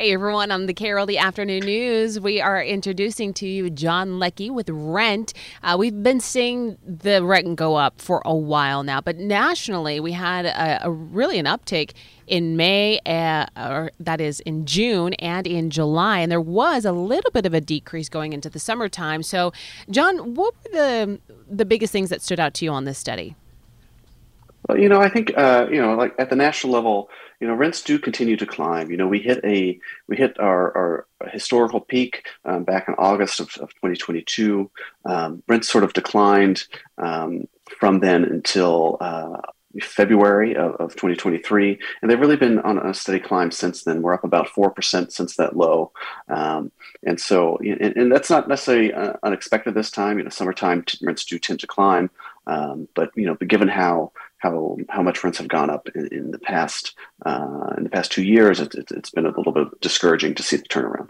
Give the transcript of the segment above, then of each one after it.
Hey everyone, on the KRLD Afternoon News, we are introducing to you Jon Leckie with Rent. Uh, we've been seeing the rent go up for a while now, but nationally we had a, a really an uptick in May, uh, or that is in June and in July, and there was a little bit of a decrease going into the summertime. So, Jon, what were the the biggest things that stood out to you on this study? Well, you know, I think uh, you know, like at the national level you know, rents do continue to climb. You know, we hit a we hit our, our historical peak um, back in August of, of 2022. Um, rents sort of declined um, from then until uh, February of, of 2023, and they've really been on a steady climb since then. We're up about four percent since that low, um, and so and, and, that's not necessarily uh, unexpected this time. You know, summertime rents do tend to climb, um, but you know, but given how how how much rents have gone up in, in the past uh, in the past two years, it, it, it's been a little bit discouraging to see the turnaround.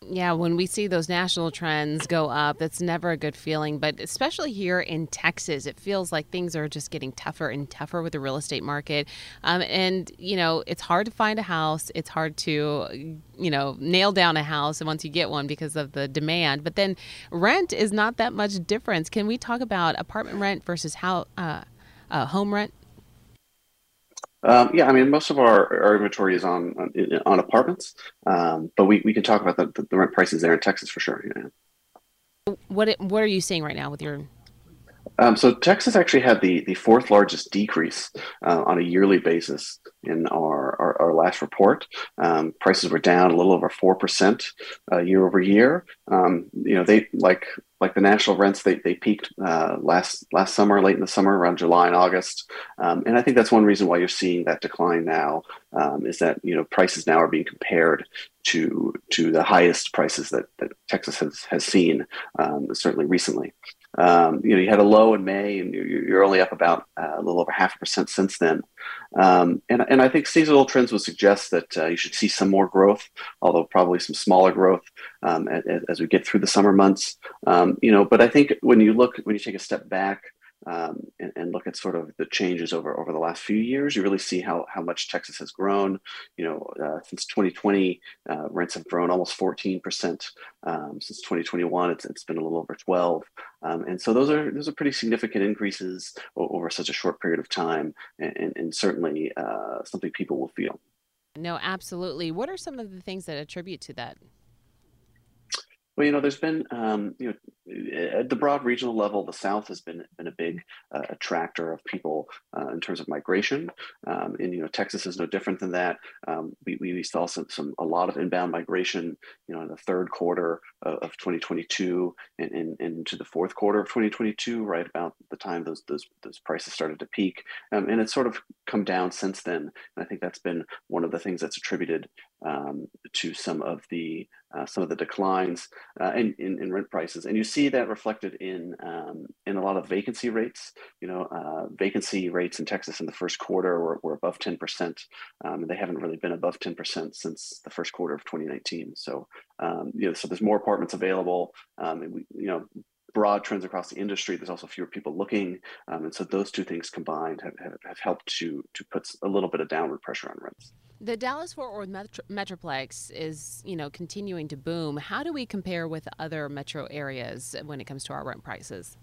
Yeah, when we see those national trends go up, that's never a good feeling. But especially here in Texas, it feels like things are just getting tougher and tougher with the real estate market. Um, and, you know, it's hard to find a house. It's hard to, you know, nail down a house once you get one because of the demand. But then rent is not that much difference. Can we talk about apartment rent versus how, uh, uh, home rent? Um, yeah, I mean, most of our, our inventory is on on, on apartments, um, but we, we can talk about the, the rent prices there in Texas for sure. Yeah. What what are you seeing right now with your? Um, so Texas actually had the the fourth largest decrease uh, on a yearly basis in our our, our last report. Um, prices were down a little over four percent uh, year over year. Um, you know, they like like the national rents they, they peaked uh, last last summer late in the summer around july and august um, and i think that's one reason why you're seeing that decline now um, is that you know prices now are being compared to to the highest prices that, that texas has, has seen um, certainly recently um, you know, you had a low in May, and you're only up about uh, a little over half a percent since then. Um, and, and I think seasonal trends would suggest that uh, you should see some more growth, although probably some smaller growth um, as, as, we get through the summer months. Um, you know, but I think when you look, when you take a step back um, and, and, look at sort of the changes over over the last few years, you really see how how much Texas has grown. You know, uh, since 2020, uh, rents have grown almost 14 percent. Um, since 2021, it's it's been a little over 12, um, and so those are those are pretty significant increases over such a short period of time, and, and, and certainly uh, something people will feel. No, absolutely. What are some of the things that attribute to that? Well, you know, there's been, um, you know, at the broad regional level, the South has been been a big uh, attractor of people uh, in terms of migration, um, and you know, Texas is no different than that. Um, we, we saw some, some a lot of inbound migration, you know, in the third quarter of, of 2022 and, into the fourth quarter of 2022, right about the time those those, those prices started to peak, um, and it's sort of come down since then. And I think that's been one of the things that's attributed um, to some of the uh, some of the declines uh, in, in, in, rent prices, and you see that reflected in um, in a lot of vacancy rates. You know, uh, vacancy rates in Texas in the first quarter were, were above ten percent, um, and they haven't really been above ten percent since the first quarter of 2019. So, um, you know, so there's more apartments available, um, and we, you know, broad trends across the industry. There's also fewer people looking, um, and so those two things combined have, have, have, helped to to put a little bit of downward pressure on rents. The Dallas Fort Worth Metro- Metroplex is, you know, continuing to boom. How do we compare with other metro areas when it comes to our rent prices?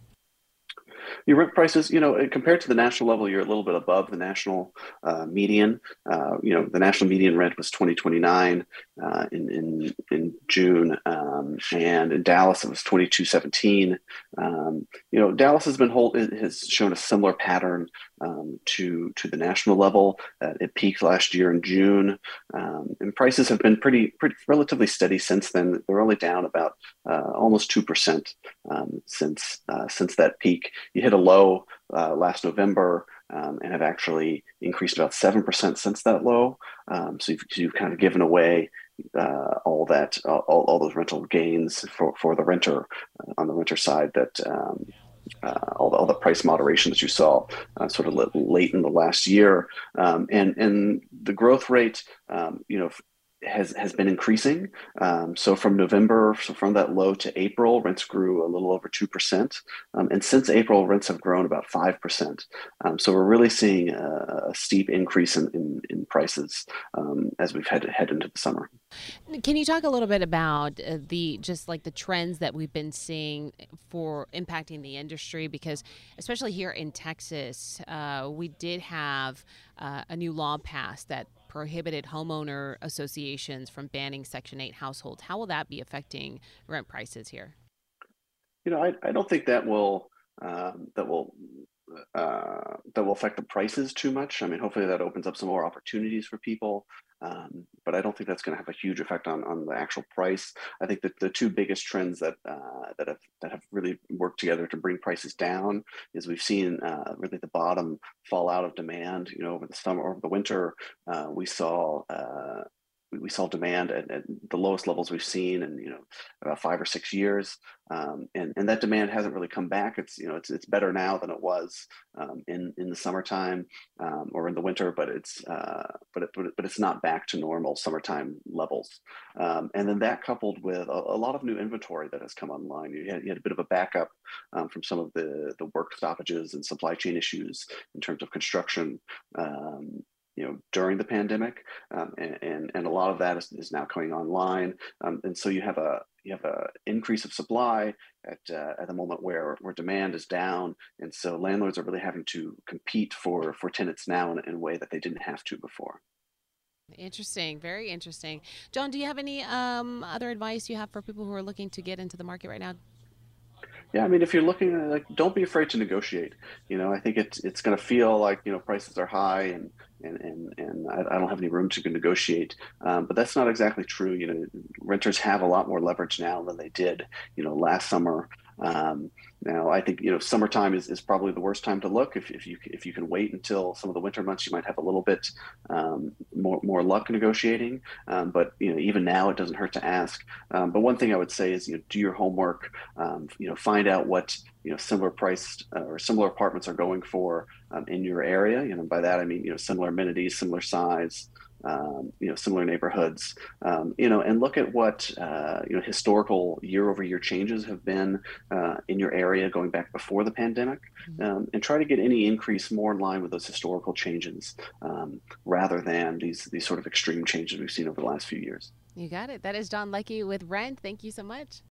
Your rent prices, you know, compared to the national level, you're a little bit above the national uh, median. Uh, you know, the national median rent was 2029 uh, in, in in June, um, and in Dallas it was 2217. Um, you know, Dallas has been hold has shown a similar pattern um, to to the national level. Uh, it peaked last year in June, um, and prices have been pretty pretty relatively steady since then. They're only down about uh, almost two percent um, since uh, since that peak. You hit a low uh, last November. Um, and have actually increased about seven percent since that low. Um, so you've, you've, kind of given away uh, all that, all, all those rental gains for, for the renter uh, on the renter side that um, uh, all, the, all the price moderation that you saw uh, sort of late in the last year, um, and and the growth rate, um, you know, has has been increasing. Um, so from November, so from that low to April, rents grew a little over two percent, um, and since April, rents have grown about five percent. Um, so we're really seeing a, a steep increase in, in, in prices um, as we've had to head into the summer. Can you talk a little bit about uh, the just like the trends that we've been seeing for impacting the industry? Because especially here in Texas, uh, we did have uh, a new law passed that prohibited homeowner associations from banning Section 8 households. How will that be affecting rent prices here? You know, I, I don't think that will um, that will uh, that will affect the prices too much. I mean, hopefully that opens up some more opportunities for people. Um, but I don't think that's going to have a huge effect on, on the actual price. I think that the two biggest trends that uh, that have that have really worked together to bring prices down is we've seen uh, really the bottom fall out of demand. You know, over the summer, over the winter, uh, we saw uh, we saw demand at, at, the lowest levels we've seen in you know about five or six years, um, and and that demand hasn't really come back. It's you know it's it's better now than it was um, in in the summertime um, or in the winter, but it's uh, but it, but it's not back to normal summertime levels. Um, and then that coupled with a, a, lot of new inventory that has come online, you had, you had a bit of a backup um, from some of the the work stoppages and supply chain issues in terms of construction um, you know during the pandemic um, and, and, and a lot of that is, is now coming online um, and so you have a you have a increase of supply at uh, at the moment where where demand is down and so landlords are really having to compete for for tenants now in, in a way that they didn't have to before Interesting, very interesting. Jon, do you have any um, other advice you have for people who are looking to get into the market right now? Yeah, I mean, if you're looking at like, don't be afraid to negotiate. You know, I think it's it's going to feel like you know prices are high and and and, and I, I don't have any room to negotiate. Um, but that's not exactly true. You know, renters have a lot more leverage now than they did. You know, last summer. Um, now, I think you know summertime is, is probably the worst time to look. If, if you if you can wait until some of the winter months, you might have a little bit um, more more luck negotiating. Um, but you know even now, it doesn't hurt to ask. Um, but one thing I would say is you know do your homework. Um, you know find out what you know similar priced uh, or similar apartments are going for um, in your area. You know by that I mean you know similar amenities, similar size um, you know similar neighborhoods. Um, you know and look at what uh, you know historical year over year changes have been uh, in your area going back before the pandemic mm-hmm. um, and try to get any increase more in line with those historical changes um, rather than these these sort of extreme changes we've seen over the last few years. You got it. That is jon leckie with rent. Thank you so much